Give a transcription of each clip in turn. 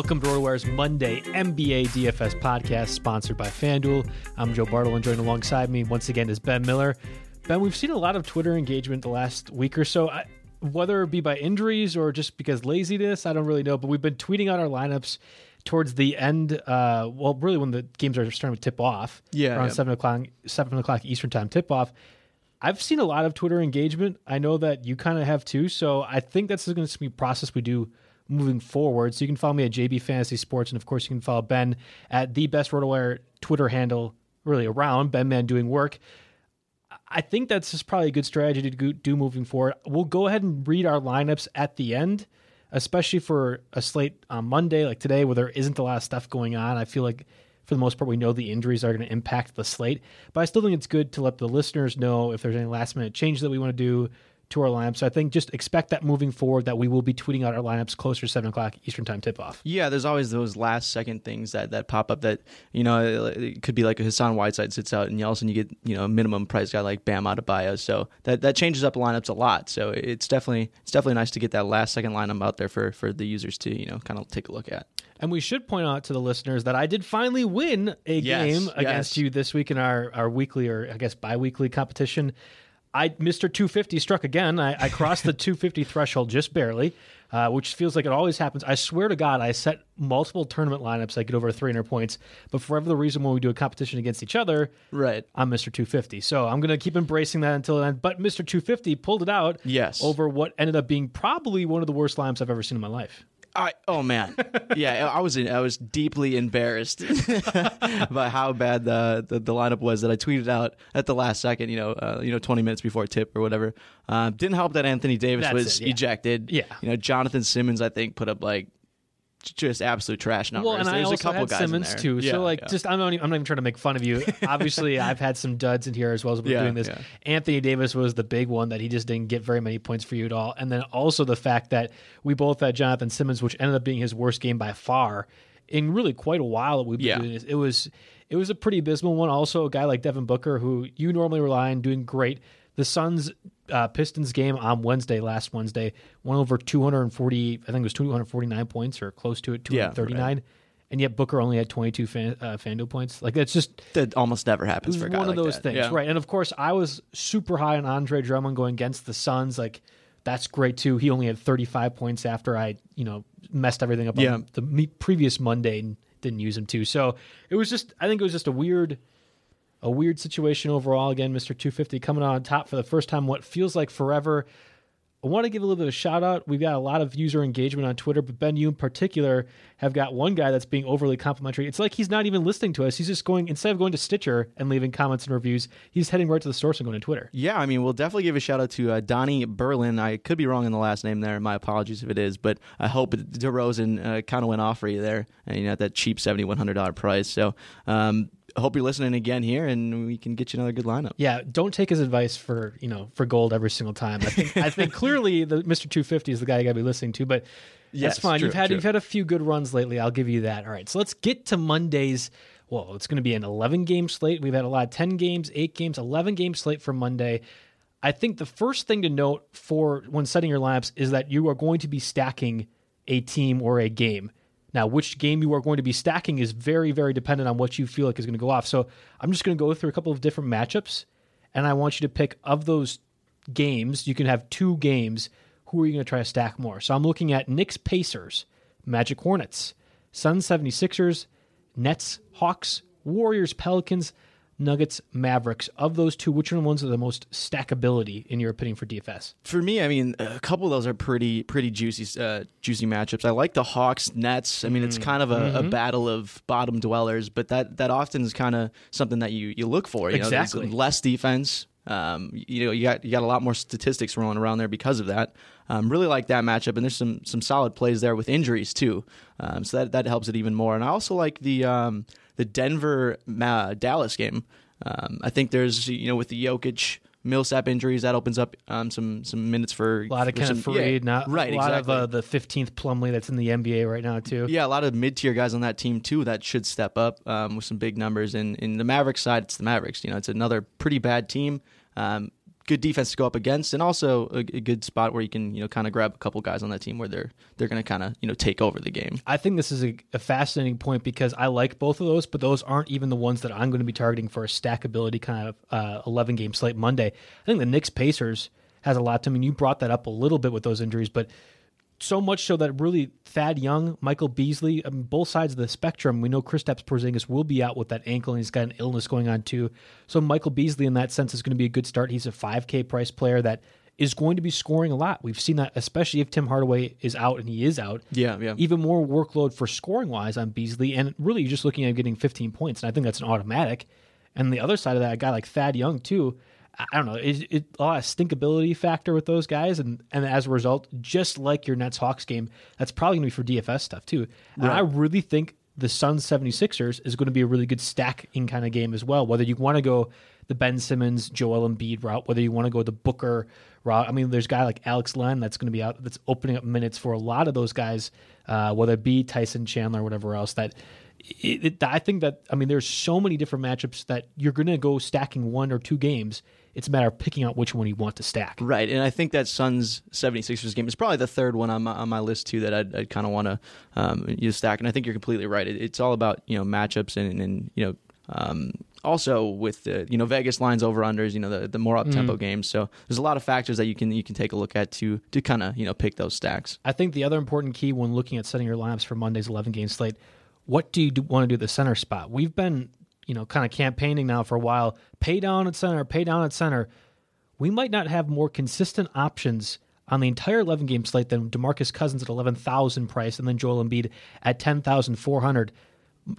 Welcome to RotoWire's Monday NBA DFS podcast, sponsored by FanDuel. I'm Joe Bartel, and joined alongside me once again is Ben Miller. Ben, we've seen a lot of Twitter engagement the last week or so. I, whether it be by injuries or just because laziness, I don't really know. But we've been tweeting out our lineups towards the end. Uh, well, really, when the games are starting to tip off, Yeah, around yeah. seven o'clock, seven o'clock Eastern time tip off. I've seen a lot of Twitter engagement. I know that you kind of have too. So I think that's going to be a process we do moving forward. So you can follow me at JB Fantasy Sports, and of course you can follow Ben at the Best RotoWire Twitter handle really around Ben Man doing work. I think that's just probably a good strategy to do moving forward. We'll go ahead and read our lineups at the end, especially for a slate on Monday like today where there isn't a lot of stuff going on. I feel like for the most part we know the injuries are going to impact the slate, but I still think it's good to let the listeners know if there's any last minute change that we want to do to our lineups. So I think just expect that moving forward that we will be tweeting out our lineups closer to seven o'clock Eastern time tip off. Yeah, there's always those last second things that, that pop up that, you know, it could be like a Hassan Whiteside sits out and all of a sudden you get, you know, a minimum price guy like Bam Adebayo. So that, that changes up lineups a lot. So it's definitely it's definitely nice to get that last second lineup out there for, for the users to, you know, kind of take a look at. And we should point out to the listeners that I did finally win a Yes, game yes. against you this week in our, our weekly or I guess bi-weekly competition. I Mr. 250 struck again. I, I crossed the 250 threshold just barely, uh, which feels like it always happens. I swear to God, I set multiple tournament lineups I get over 300 points, but for whatever the reason, when we do a competition against each other, Right. I'm Mr. 250. So I'm going to keep embracing that until then. But Mr. 250 pulled it out Yes. over what ended up being probably one of the worst lineups I've ever seen in my life. I oh man, yeah, I was I was deeply embarrassed by how bad the, the the lineup was that I tweeted out at the last second. You know, uh, you know, twenty minutes before tip or whatever. Uh, didn't help that Anthony Davis That's was it, yeah. ejected. Yeah. you know, Jonathan Simmons I think put up like just absolute trash numbers. Well, and I There's also a couple had guys Simmons too. Yeah, so like, yeah. just I'm not, even, I'm not even trying to make fun of you. Obviously, I've had some duds in here as well as we're Yeah, doing this. Anthony Davis was the big one that he just didn't get very many points for you at all. And then also the fact that we both had Jonathan Simmons, which ended up being his worst game by far in really quite a while that we've been doing this. It was it was a pretty abysmal one. Also, a guy like Devin Booker, who you normally rely on doing great. The Suns uh, Pistons game on Wednesday, last Wednesday, went over 240. I think it was 249 points or close to it, Yeah, 239. And yet Booker only had 22 fan, uh, FanDuel points. Like that's just that almost never happens for a guy one of like those that. things, Yeah. right? And of course, I was super high on Andre Drummond going against the Suns. Like that's great too. He only had 35 points after I, you know, messed everything up Yeah. on the previous Monday and didn't use him too. So it was just, I think it was just a weird, a weird situation overall. Again, Mister 250 coming on top for the first time. What feels like forever. I want to give a little bit of shout out. We've got a lot of user engagement on Twitter, but Ben, you in particular have got one guy that's being overly complimentary. It's like he's not even listening to us. He's just going instead of going to Stitcher and leaving comments and reviews, he's heading right to the source and going to Twitter. Yeah, I mean, we'll definitely give a shout out to uh, Donnie Berlin. I could be wrong in the last name there. My apologies if it is, but I hope DeRozan uh, kind of went off for you there, and you know at that cheap seventy one hundred dollar price. So. Um, hope you're listening again here, and we can get you another good lineup. Yeah, don't take his advice for you know for gold every single time. I think I think clearly the Two Fifty is the guy you got to be listening to, but Yes, that's fine. true, you've had true. you've had a few good runs lately. I'll give you that. All right, so let's get to Monday's. Well, it's going to be an 11 game slate. We've had a lot of 10 games, 8 games, 11 game slate for Monday. I think the first thing to note for when setting your lineups is that you are going to be stacking a team or a game. Now, which game you are going to be stacking is very, very dependent on what you feel like is going to go off. So I'm just going to go through a couple of different matchups, and I want you to pick of those games. You can have two games. Who are you going to try to stack more? So I'm looking at Knicks Pacers, Magic Hornets, Suns 76ers, Nets Hawks, Warriors Pelicans, Nuggets Mavericks. Of those two, which one ones are the most stackability in your opinion for DFS? For me, I mean, a couple of those are pretty pretty juicy uh, juicy matchups. I like the Hawks Nets. I mean, it's kind of a, a battle of bottom dwellers, but that that often is kind of something that you you look for. You know, Exactly. less defense. Um, you know, you got you got a lot more statistics rolling around there because of that. Um, really like that matchup, and there's some some solid plays there with injuries too. Um, so that that helps it even more. And I also like the um, the Denver uh, Dallas game. Um, I think there's you know with the Jokic. Millsap injuries that opens up um, some some minutes for A lot of Kenneth some- Faried, yeah, not right a lot exactly. of uh, the 15th Plumlee that's in the NBA right now too. Yeah, a lot of mid tier guys on that team too that should step up um, with some big numbers. And in the Mavericks side, it's the Mavericks. You know, it's another pretty bad team. Um, good defense to go up against, and also a, a good spot where you can you know kind of grab a couple guys on that team where they're they're going to kind of you know take over the game. I think this is a, a fascinating point because I like both of those, but those aren't even the ones that I'm going to be targeting for a stackability kind of uh, 11 game slate Monday. I think the Knicks Pacers has a lot to I mean, you brought that up a little bit with those injuries, but so much so that really Thad Young, Michael Beasley, I mean, both sides of the spectrum. We know Kristaps Porzingis will be out with that ankle, and he's got an illness going on too. So Michael Beasley, in that sense, is going to be a good start. He's a 5K price player that is going to be scoring a lot. We've seen that, especially if Tim Hardaway is out, and he is out Yeah, yeah. even more workload for scoring wise on Beasley, and really you're just looking at getting 15 points, and I think that's an automatic. And the other side of that, a guy like Thad Young too. I don't know, it, it, a lot of stinkability factor with those guys, and and as a result, just like your Nets Hawks game, that's probably going to be for DFS stuff too. And I really think the Suns 76ers is going to be a really good stacking kind of game as well. Whether you want to go the Ben Simmons, Joel Embiid route, whether you want to go the Booker route. I mean, there's a guy like Alex Len that's going to be out that's opening up minutes for a lot of those guys, uh, whether it be Tyson Chandler or whatever else. That it, it, I think that I mean, there's so many different matchups that you're going to go stacking one or two games. It's a matter of picking out which one you want to stack. Right, and I think that Suns 76ers game is probably the third one on my, on my list too that I'd, I'd kind of want to um, you stack. And I think you're completely right. It, it's all about you know matchups and, and you know um, also with the you know Vegas lines over unders. You know the, the more up tempo games. So there's a lot of factors that you can you can take a look at to to kind of you know pick those stacks. I think the other important key when looking at setting your lineups for Monday's 11 game slate, what do you do, want to do at the center spot? We've been, you know, kind of campaigning now for a while. Pay down at center, pay down at center. We might not have more consistent options on the entire 11 game slate than DeMarcus Cousins at 11,000 price and then Joel Embiid at 10,400.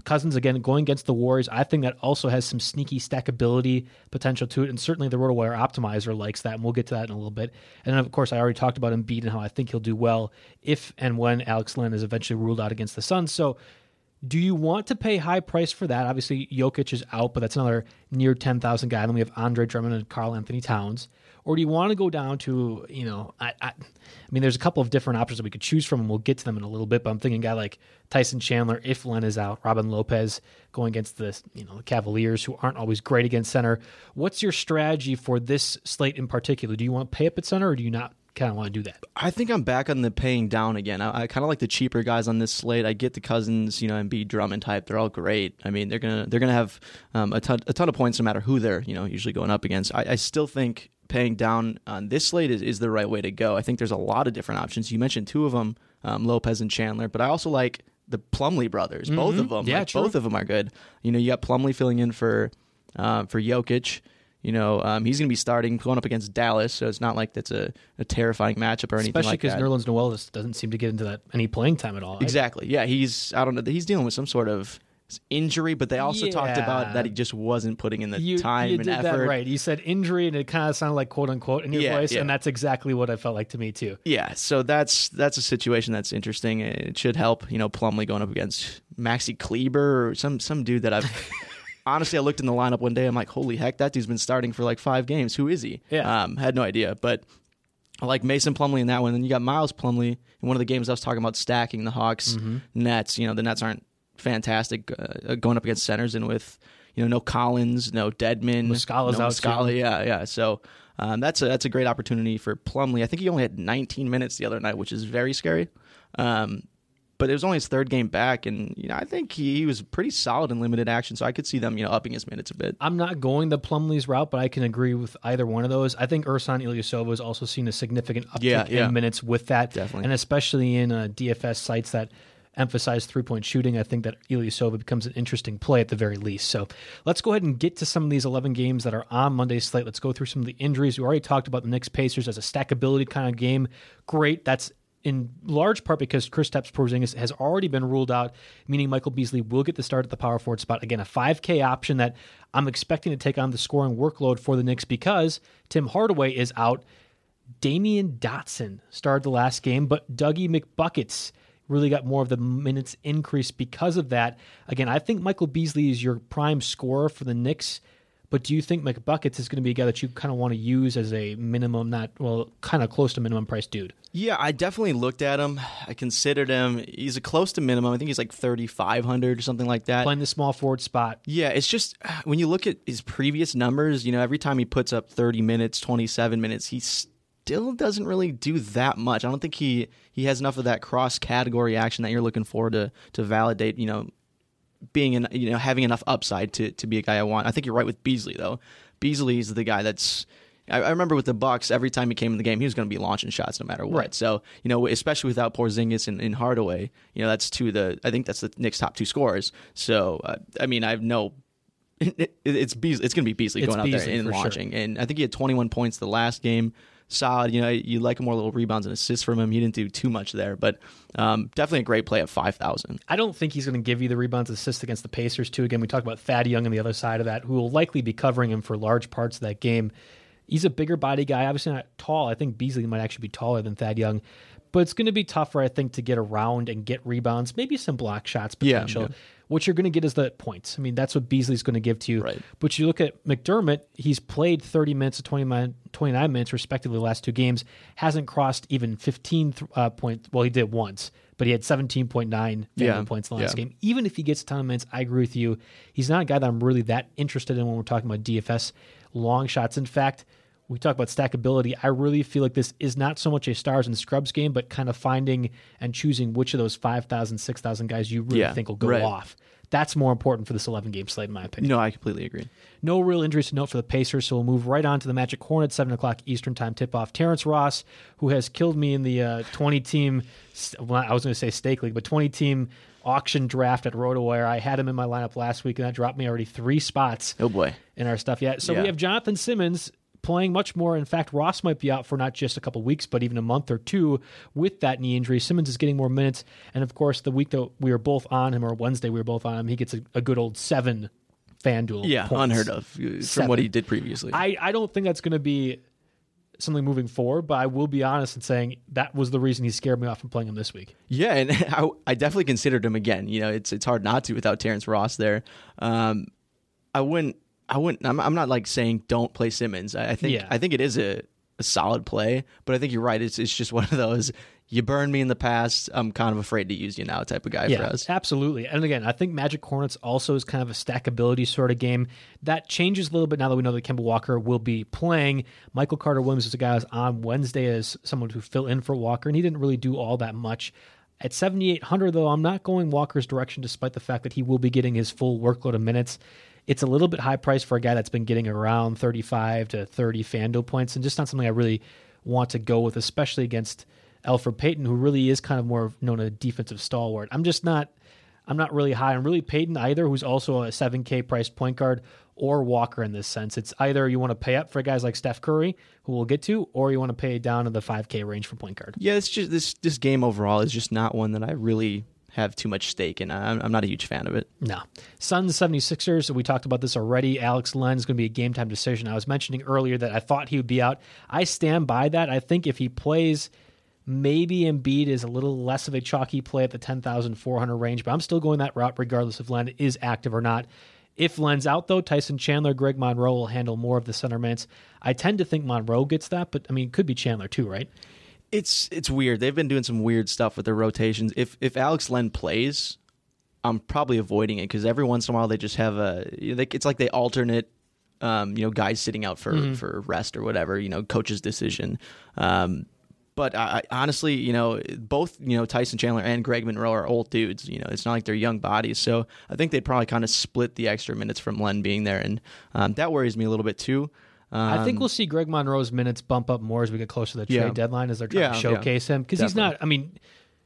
Cousins again going against the Warriors. I think that also has some sneaky stackability potential to it, and certainly the RotoWire optimizer likes that, and we'll get to that in a little bit. And then, of course, I already talked about Embiid and how I think he'll do well if and when Alex Len is eventually ruled out against the Suns. So, do you want to pay high price for that? Obviously, Jokic is out, but that's another near ten thousand guy. Then we have Andre Drummond and Karl-Anthony Towns. Or do you want to go down to you know? I, I, I mean, there's a couple of different options that we could choose from, and we'll get to them in a little bit. But I'm thinking guy like Tyson Chandler, if Len is out, Robin Lopez going against the you know the Cavaliers, who aren't always great against center. What's your strategy for this slate in particular? Do you want to pay up at center, or do you not kind of want to do that? I think I'm back on the paying down again. I, I kind of like the cheaper guys on this slate. I get the Cousins, you know, and B Drummond type. They're all great. I mean, they're gonna they're gonna have um, a ton a ton of points no matter who they're you know usually going up against. I, I still think paying down on this slate is, is the right way to go. I think there's a lot of different options. You mentioned two of them, um, Lopez and Chandler, but I also like the Plumlee brothers. Both of them, Yeah, Like, both of them are good. You know, you got Plumlee filling in for uh, for Jokic. You know, um, he's going to be starting going up against Dallas, so it's not like that's a, a terrifying matchup or anything Especially like because that. Nerlens Noel just doesn't seem to get into that any playing time at all. Exactly. Yeah, he's I don't know. He's dealing with some sort of injury, but they also talked about that he just wasn't putting in the you, time you and did effort. that right. You said injury, and it kind of sounded like quote unquote in your Yeah, voice, yeah. and that's exactly what I felt like to me too. Yeah, so that's that's a situation that's interesting. It should help, you know, Plumlee going up against Maxi Kleber or some some dude that I've honestly I looked in the lineup one day. I'm like, holy heck, that dude's been starting for like five games. Who is he? Yeah. um, had no idea, but. I like Mason Plumlee in that one. Then you got Miles Plumlee in one of the games I was talking about stacking the Hawks Mm-hmm. Nets. You know the Nets aren't fantastic uh, going up against centers and with you know no Collins, no Dedmon, Muscala's no out, Muscala. Yeah, yeah. So um, that's a that's a great opportunity for Plumlee. I think he only had 19 minutes the other night, which is very scary. Um, but it was only his third game back, and you know I think he, he was pretty solid in limited action. So I could see them you know upping his minutes a bit. I'm not going the Plumlee's route, but I can agree with either one of those. I think Ersan Ilyasova has also seen a significant uptick Yeah, yeah. in minutes with that, Definitely. and especially in uh, DFS sites that emphasize three point shooting. I think that Ilyasova becomes an interesting play at the very least. So let's go ahead and get to some of these 11 games that are on Monday's slate. Let's go through some of the injuries. We already talked about the Knicks Pacers as a stackability kind of game. Great. That's in large part because Chris Kristaps Porzingis has already been ruled out, meaning Michael Beasley will get the start at the power forward spot. Again, a 5K option that I'm expecting to take on the scoring workload for the Knicks because Tim Hardaway is out. Damyean Dotson started the last game, but Dougie McBuckets really got more of the minutes increase because of that. Again, I think Michael Beasley is your prime scorer for the Knicks, but do you think McBuckets is going to be a guy that you kind of want to use as a minimum, not, well, kind of close to minimum price dude? Yeah, I definitely looked at him. I considered him. He's a close to minimum. I think he's like 3,500 or something like that. Playing the small forward spot. Yeah, it's just when you look at his previous numbers, you know, every time he puts up 30 minutes, 27 minutes, he still doesn't really do that much. I don't think he he has enough of that cross category action that you're looking for to to validate, you know, being in, you know, having enough upside to to be a guy I want. I think you're right with Beasley though. Beasley is the guy that's I I remember with the Bucks, every time he came in the game, he was going to be launching shots no matter what. Right. So you know, especially without Porzingis and, and Hardaway, you know, that's two of the I think that's the Knicks' top two scorers. So uh, I mean, I have no it, it's Beasley. It's going to be Beasley It's going out Beasley, there and for sure. launching. And I think he had 21 points the last game. Solid. You know, you like more little rebounds and assists from him. He didn't do too much there, but um, definitely a great play at 5,000. I don't think he's going to give you the rebounds assists against the Pacers, too. Again, we talked about Thad Young on the other side of that, who will likely be covering him for large parts of that game. He's a bigger body guy, obviously not tall. I think Beasley might actually be taller than Thad Young, but it's going to be tougher, I think, to get around and get rebounds, maybe some block shots Yeah, potential. yeah. What you're going to get is the points. I mean, that's what Beasley's going to give to you. Right. But you look at McDermott, he's played 30 minutes to 29, 29 minutes, respectively, the last two games, hasn't crossed even 15 th- uh, points. Well, he did once, but he had 17.9 Yeah, points in the last yeah. game. Even if he gets a ton of minutes, I agree with you. He's not a guy that I'm really that interested in when we're talking about DFS long shots. In fact, we talk about stackability. I really feel like this is not so much a stars and scrubs game, but kind of finding and choosing which of those 5,000, 6,000 guys you really Yeah, think will go right. off. That's more important for this 11 game slate, in my opinion. No, I completely agree. No real injuries to note for the Pacers, so we'll move right on to the Magic Hornets, 7 o'clock Eastern Time tip off. Terrence Ross, who has killed me in the uh, 20 team, well, I was going to say stake league, but 20 team auction draft at RotoWire. I had him in my lineup last week, and that dropped me already three spots Oh boy. in our stuff yet. So Yeah. we have Jonathan Simmons playing much more. In fact, Ross might be out for not just a couple weeks, but even a month or two with that knee injury. Simmons is getting more minutes. And of course, the week that we were both on him, or Wednesday we were both on him, he gets a, a good old seven FanDuel. Yeah, points. unheard of uh, from Seven. what he did previously. I, I don't think that's going to be something moving forward, but I will be honest in saying that was the reason he scared me off from playing him this week. Yeah, and I, I definitely considered him again. You know, it's it's hard not to without Terrence Ross there. Um, I wouldn't. I wouldn't. I'm, I'm not like saying don't play Simmons. I, I think Yeah. I think it is a, a solid play, but I think you're right. It's it's just one of those you burned me in the past. I'm kind of afraid to use you now type of guy for us. absolutely. And again, I think Magic Hornets also is kind of a stackability sort of game. That changes a little bit now that we know that Kemba Walker will be playing. Michael Carter Williams is a guy who's on Wednesday as someone who fill in for Walker, and he didn't really do all that much. At 7,800, though, I'm not going Walker's direction despite the fact that he will be getting his full workload of minutes. It's a little bit high price for a guy that's been getting around 35 to 30 FanDuel points, and just not something I really want to go with, especially against Elfrid Payton, who really is kind of more known as a defensive stalwart. I'm just not. I'm not really high on really Payton either, who's also a 7K priced point guard, or Walker in this sense. It's either you want to pay up for guys like Steph Curry, who we'll get to, or you want to pay down in the 5K range for point guard. Yeah, it's just this this game overall is just not one that I really have too much stake in. I'm, I'm not a huge fan of it. No. Suns 76ers, we talked about this already. Alex Len is going to be a game time decision. I was mentioning earlier that I thought he would be out. I stand by that. I think if he plays, maybe Embiid is a little less of a chalky play at the 10,400 range, but I'm still going that route regardless if Len is active or not. If Len's out, though, Tyson Chandler, Greg Monroe will handle more of the center minutes. I tend to think Monroe gets that, but I mean, it could be Chandler too, right? It's it's weird. They've been doing some weird stuff with their rotations. If if Alex Len plays, I'm probably avoiding it because every once in a while they just have a. You know, it's like they alternate. Um, you know, guys sitting out for mm-hmm. for rest or whatever. You know, coach's decision. Um, but I, honestly, you know, both you know Tyson Chandler and Greg Monroe are old dudes. You know, it's not like they're young bodies. So I think they'd probably kind of split the extra minutes from Len being there, and um, that worries me a little bit too. Um, I think we'll see Greg Monroe's minutes bump up more as we get closer to the trade yeah. deadline as they're trying yeah, to showcase yeah, him because he's not. I mean,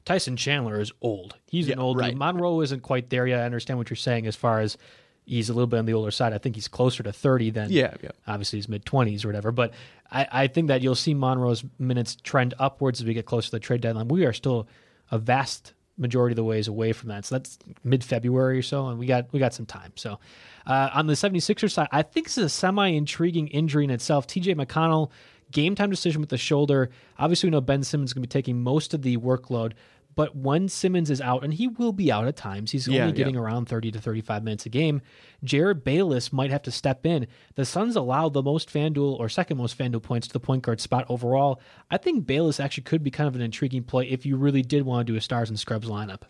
Tyson Chandler is old. He's an old. Right. Monroe isn't quite there yet. I understand what you're saying as far as he's a little bit on the older side. I think he's closer to 30 than yeah, yeah. obviously he's mid 20s or whatever. But I, I, think that you'll see Monroe's minutes trend upwards as we get closer to the trade deadline. We are still a vast majority of the ways away from that. So that's mid February or so, and we got we got some time. So uh, on the 76ers side, I think this is a semi intriguing injury in itself. TJ McConnell, game time decision with the shoulder. Obviously, we know Ben Simmons is going to be taking most of the workload. But when Simmons is out, and he will be out at times, he's yeah, only getting yeah. around 30 to 35 minutes a game. Jerryd Bayless might have to step in. The Suns allow the most FanDuel or second most FanDuel points to the point guard spot overall. I think Bayless actually could be kind of an intriguing play if you really did want to do a Stars and Scrubs lineup.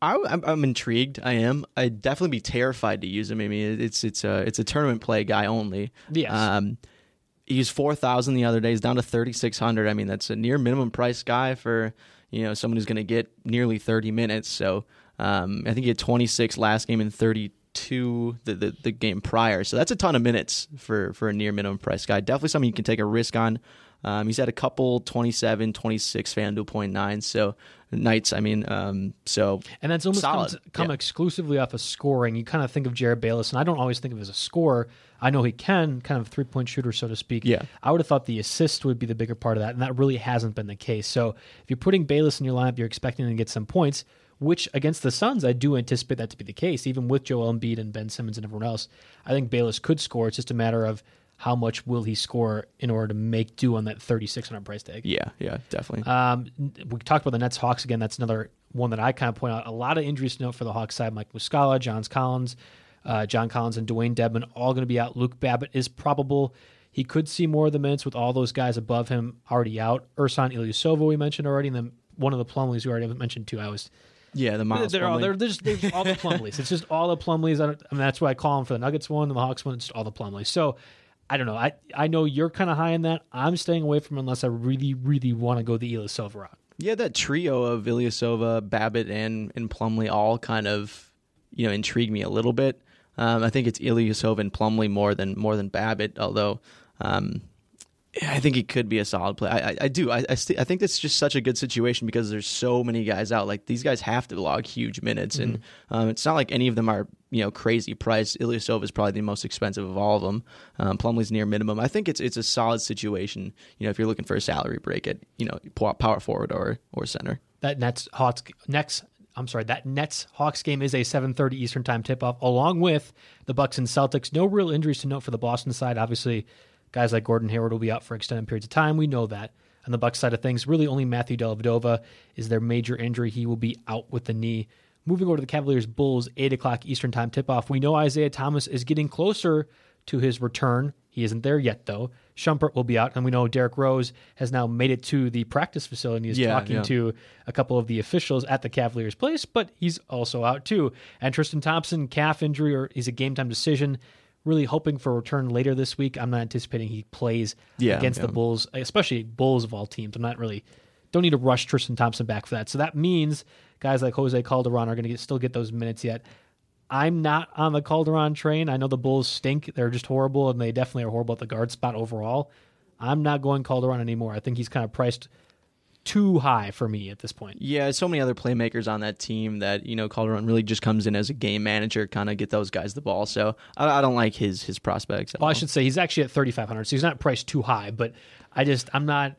I, am I'm intrigued. I am. I'd definitely be terrified to use him. I mean, it's it's a it's a tournament play guy only. Yes. Um, he's four thousand the other day. He's down to thirty six hundred. I mean, that's a near minimum price guy for you know someone who's going to get nearly thirty minutes. So um, I think he had twenty six last game and thirty two the, the the game prior. So that's a ton of minutes for for a near minimum price guy. Definitely something you can take a risk on. Um, he's had a couple 27, 26 FanDuel point nine. So nights. I mean, um, so and that's almost solid. come yeah. exclusively off of scoring. You kind of think of Jerryd Bayless, and I don't always think of him as a scorer. I know he can kind of three point shooter, so to speak. Yeah, I would have thought the assist would be the bigger part of that, and that really hasn't been the case. So if you're putting Bayless in your lineup, you're expecting to get some points. Which against the Suns, I do anticipate that to be the case, even with Joel Embiid and Ben Simmons and everyone else. I think Bayless could score. It's just a matter of how much will he score in order to make do on that 3600 price tag? Yeah, yeah, definitely. Um, we talked about the Nets Hawks again. That's another one that I kind of point out. A lot of injuries to note for the Hawks side. Mike Muscala, John Collins, uh, John Collins, and Dewayne Dedmon all going to be out. Luke Babbitt is probable. He could see more of the minutes with all those guys above him already out. Ersan Ilyasova we mentioned already, and then one of the Plumlees we already mentioned too. I was yeah, the Miles. They're all they're, they're, just, they're all the Plumlees. It's just all the Plumlees. I, I, mean, that's why I call them for the Nuggets one and the Hawks one. It's just all the Plumlees. So I don't know. I I know you're kind of high on that. I'm staying away from unless I really really want to go the Ilyasova route. Yeah, that trio of Ilyasova, Babbitt, and and Plumlee all kind of you know intrigue me a little bit. Um, I think it's Ilyasova and Plumlee more than more than Babbitt, although um, I think he could be a solid play. I, I, I do. I I, st- I, think that's just such a good situation because there's so many guys out. Like these guys have to log huge minutes, mm-hmm. and um, it's not like any of them are you know crazy priced. Ilyasova is probably the most expensive of all of them. Um, Plumlee's near minimum. I think it's it's a solid situation. You know, if you're looking for a salary break at you know power forward or or center. That Nets Hawks next. I'm sorry. That Nets Hawks game is a 7:30 Eastern time tip off, along with the Bucks and Celtics. No real injuries to note for the Boston side. Obviously Guys like Gordon Hayward will be out for extended periods of time. We know that. On the Bucks side of things, really only Matthew Dellavedova is their major injury. He will be out with the knee. Moving over to the Cavaliers Bulls, 8 o'clock Eastern Time tip off. We know Isaiah Thomas is getting closer to his return. He isn't there yet, though. Shumpert will be out, and we know Derrick Rose has now made it to the practice facility. He's yeah, talking yeah. to a couple of the officials at the Cavaliers' place, but he's also out too. And Tristan Thompson, calf injury, or is a game time decision really hoping for a return later this week. I'm not anticipating he plays yeah, against yeah. the Bulls, especially Bulls of all teams. I'm not really don't need to rush Tristan Thompson back for that. So that means guys like Jose Calderon are going to still get those minutes yet. I'm not on the Calderon train. I know the Bulls stink. They're just horrible, and they definitely are horrible at the guard spot overall. I'm not going Calderon anymore. I think he's kind of priced too high for me at this point. Yeah, so many other playmakers on that team that you know Calderon really just comes in as a game manager, kind of get those guys the ball. So I, I don't like his his prospects. well, all. I should say he's actually at thirty five hundred, so he's not priced too high. But I just I'm not.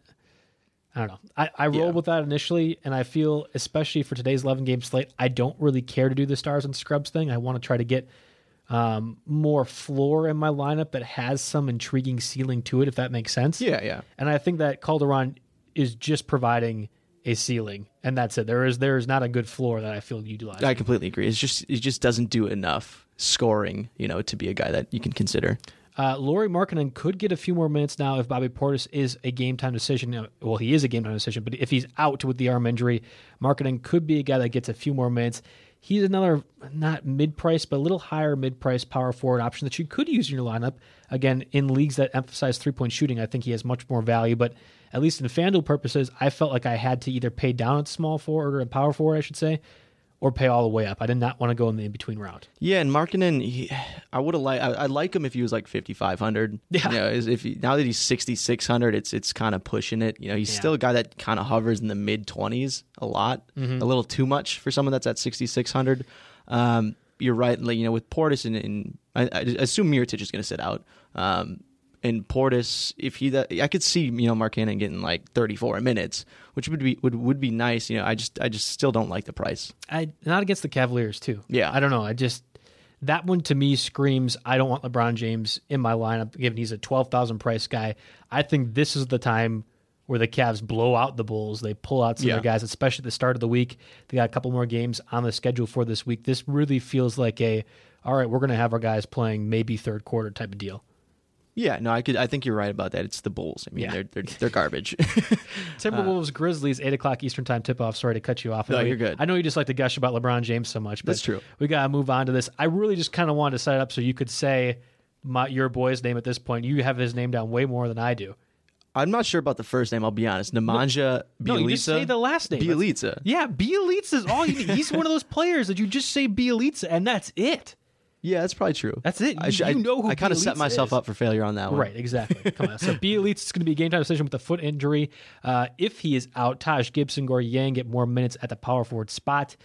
I don't know. I, I rolled yeah. with that initially, and I feel, especially for today's 11 game slate, I don't really care to do the stars and scrubs thing. I want to try to get um, more floor in my lineup that has some intriguing ceiling to it, if that makes sense. Yeah, yeah. And I think that Calderon is just providing a ceiling, and that's it. There is there is not a good floor that I feel utilized. I completely agree. It's just it just doesn't do enough scoring, you know, to be a guy that you can consider. Uh, Lauri Markkanen could get a few more minutes now if Bobby Portis is a game time decision. Well, he is a game time decision, but if he's out with the arm injury, Markkanen could be a guy that gets a few more minutes. He's another not mid price, but a little higher mid price power forward option that you could use in your lineup. Again, in leagues that emphasize three point shooting, I think he has much more value. But at least in FanDuel purposes, I felt like I had to either pay down at small forward or at power forward, I should say, or pay all the way up. I did not want to go in the in between route. Yeah, and Markkanen, he, I would have liked. I, would like him if he was like fifty five hundred. Yeah. You know, if he, now that he's sixty six hundred, it's it's kind of pushing it. You know, he's yeah. still a guy that kind of hovers in the mid twenties a lot, mm-hmm. a little too much for someone that's at sixty six hundred. Um, you're right. Like you know, with Portis and, and I, I, assume Mirotic is going to sit out. Um, and Portis, if he, that, I could see you know Markkanen getting like 34 minutes, which would be would would be nice. You know, I just I just still don't like the price. I not against the Cavaliers too. Yeah, I don't know. I just that one to me screams I don't want LeBron James in my lineup given he's a 12,000 price guy. I think this is the time where the Cavs blow out the Bulls. They pull out some yeah. of their guys, especially at the start of the week. They got a couple more games on the schedule for this week. This really feels like a all right, we're going to have our guys playing maybe third quarter type of deal. Yeah, no, I could. I think you're right about that. It's the Bulls. I mean, yeah. they're they're, they're garbage. Timberwolves, uh, Grizzlies, eight o'clock Eastern time tip off. Sorry to cut you off. No, you're good. I know you just like to gush about LeBron James so much, but that's true. We gotta move on to this. I really just kind of wanted to set it up so you could say my, your boy's name at this point. You have his name down way more than I do. I'm not sure about the first name. I'll be honest. Nemanja no. No, you just say the last name. Bjelica. Yeah, Bjelica is all you need. He's one of those players that you just say Bjelica and that's it. Yeah, that's probably true. That's it. You, I, should, you know who I, I kind of set myself is. up for failure on that one. Right, exactly. Come on. So Bjelica is going to be a game time decision with a foot injury. Uh, if he is out, Taj Gibson, Gorgui Dieng get more minutes at the power forward spot.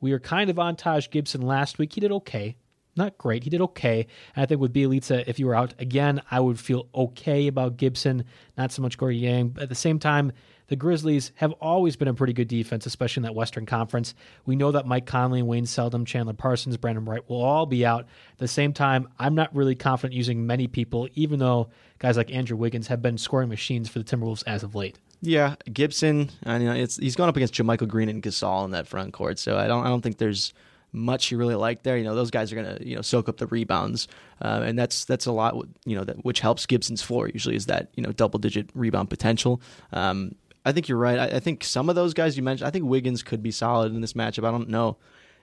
We were kind of on Taj Gibson last week. He did okay. Not great. He did okay. And I think with Bjelica, if you were out again, I would feel okay about Gibson, not so much Gorgui Dieng. But at the same time, the Grizzlies have always been a pretty good defense, especially in that Western Conference. We know that Mike Conley, Wayne Selden, Chandler Parsons, Brandon Wright will all be out. At the same time, I'm not really confident using many people, even though guys like Andrew Wiggins have been scoring machines for the Timberwolves as of late. Yeah, Gibson. I know it's he's up against JaMychal Green and Gasol in that front court, so I don't I don't think there's much you really like there. You know, those guys are going to you know soak up the rebounds, uh, and that's that's a lot. You know, that which helps Gibson's floor usually is that you know double digit rebound potential. Um, I think you're right. I, I, think some of those guys you mentioned, I think Wiggins could be solid in this matchup. I don't know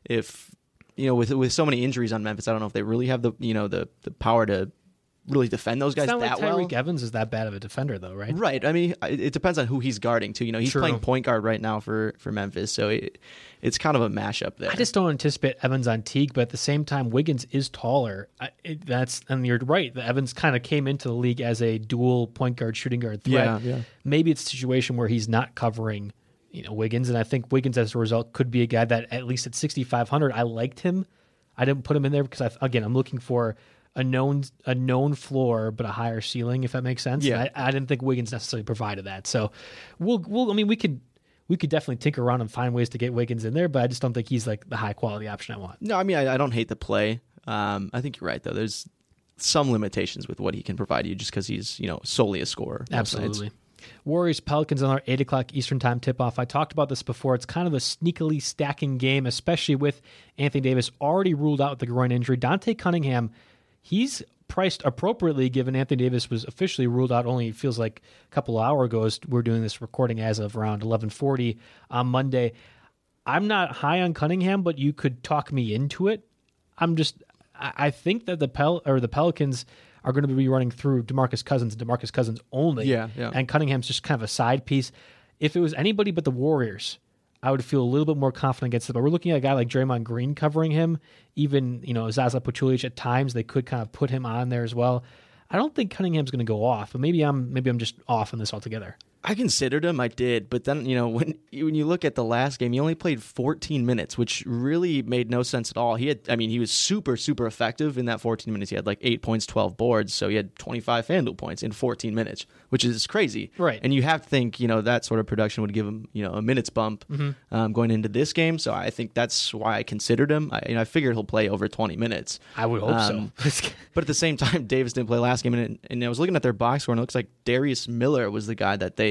if you know with with so many injuries on Memphis, I don't know if they really have the you know the the power to really defend those guys that like well. Evans is that bad of a defender, though, right? Right. I mean, it depends on who he's guarding too. You know, he's True. playing point guard right now for for Memphis, so it, it's kind of a mashup there. I just don't anticipate Evans on Teague, but at the same time, Wiggins is taller. I, it, that's and you're right. The Evans kind of came into the league as a dual point guard, shooting guard threat. Yeah, yeah. Maybe it's a situation where he's not covering. You know Wiggins, and I think Wiggins, as a result, could be a guy that at least at 6,500, I liked him. I didn't put him in there because I, again, I'm looking for a known a known floor but a higher ceiling, if that makes sense. Yeah, I, I, didn't think Wiggins necessarily provided that. So we'll we'll I mean we could we could definitely tinker around and find ways to get Wiggins in there, but I just don't think he's like the high quality option I want. No, I mean I, I don't hate the play. Um, I think you're right though. There's some limitations with what he can provide you just because he's you know solely a scorer. Absolutely. Warriors Pelicans on our 8 o'clock Eastern Time tip off. I talked about this before. It's kind of a sneakily stacking game, especially with Anthony Davis already ruled out with the groin injury. Dante Cunningham he's priced appropriately given Anthony Davis was officially ruled out only feels like a couple of hours ago as we're doing this recording as of around 11:40 on Monday. I'm not high on Cunningham, but you could talk me into it. I'm just I think that the Pel or the Pelicans are going to be running through DeMarcus Cousins and DeMarcus Cousins only. Yeah, yeah. And Cunningham's just kind of a side piece. If it was anybody but the Warriors, I would feel a little bit more confident against it. But we're looking at a guy like Draymond Green covering him. Even, you know, Zaza Pachulia at times, they could kind of put him on there as well. I don't think Cunningham's going to go off, but maybe I'm maybe I'm just off on this altogether. I considered him. I did, but then you know when when you look at the last game, he only played 14 minutes, which really made no sense at all. He had, I mean, he was super super effective in that 14 minutes. He had like eight points, 12 boards, so he had 25 Fanduel points in 14 minutes, which is crazy. Right. And you have to think, you know, that sort of production would give him, you know, a minutes bump Mm-hmm. um, going into this game. So I think that's why I considered him. I, you know, I figured he'll play over 20 minutes. I would hope Um, so. But at the same time, Davis didn't play last game, and, and I was looking at their box score, and it looks like Darius Miller was the guy that they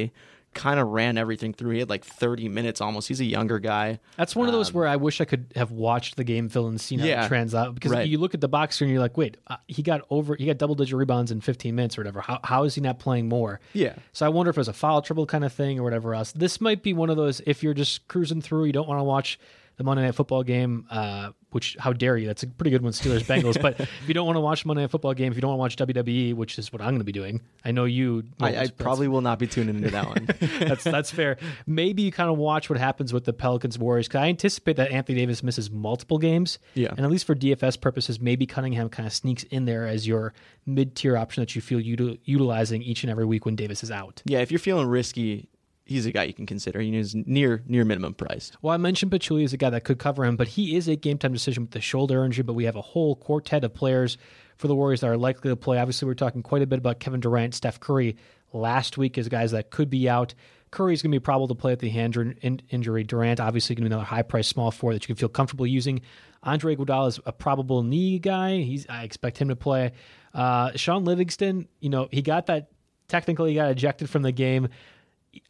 kind of ran everything through. He had like 30 minutes almost. He's a younger guy. That's one of those where I wish I could have watched the game film and seen how Um, Yeah. it trans out because Right. you look at the box score and you're like, wait, uh, he got over, he got double digit rebounds in 15 minutes or whatever. How, how is he not playing more? Yeah. So I wonder if it was a foul trouble kind of thing or whatever else. This might be one of those if you're just cruising through, you don't want to watch the Monday Night Football game, uh, which how dare you? That's a pretty good one, Steelers Bengals. but if you don't want to watch Monday Night Football game, if you don't want to watch WWE, which is what I'm going to be doing, I know you. I, I probably will not be tuning into that one. that's that's fair. Maybe you kind of watch what happens with the Pelicans Warriors because I anticipate that Anthony Davis misses multiple games. Yeah. and at least for DFS purposes, maybe Cunningham kind of sneaks in there as your mid tier option that you feel util- utilizing each and every week when Davis is out. yeah, if you're feeling risky, he's a guy you can consider. He's near near minimum price. Well, I mentioned Pachulia is a guy that could cover him, but he is a game time decision with the shoulder injury. But we have a whole quartet of players for the Warriors that are likely to play. Obviously, we're talking quite a bit about Kevin Durant, Steph Curry last week as guys that could be out. Curry's going to be probable to play at the hand in- injury. Durant, obviously, going to be another high price small four that you can feel comfortable using. Andre Iguodala is a probable knee guy. He's I expect him to play. Uh, Shaun Livingston, you know, he got that technically he got ejected from the game.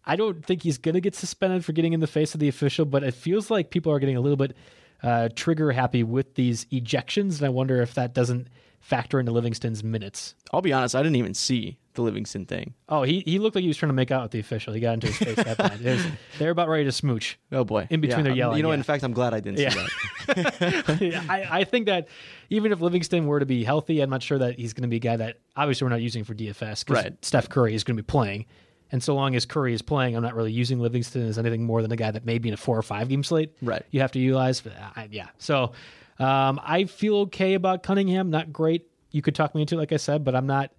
I don't think he's going to get suspended for getting in the face of the official, but it feels like people are getting a little bit uh, trigger happy with these ejections, and I wonder if that doesn't factor into Livingston's minutes. I'll be honest, I didn't even see the Livingston thing. Oh, he, he looked like he was trying to make out with the official. He got into his face that bad. Was- they're about ready to smooch. Oh boy, In between Yeah, their yelling, You know, yeah. in fact, I'm glad I didn't Yeah. see that. I, I think that even if Livingston were to be healthy, I'm not sure that he's going to be a guy that obviously we're not using for DFS because Right. Steph Curry is going to be playing. And so long as Curry is playing, I'm not really using Livingston as anything more than a guy that may be in a four or five game slate. Right. You have to utilize. But I, yeah. So um, I feel okay about Cunningham. Not great. You could talk me into it, like I said, but I'm not.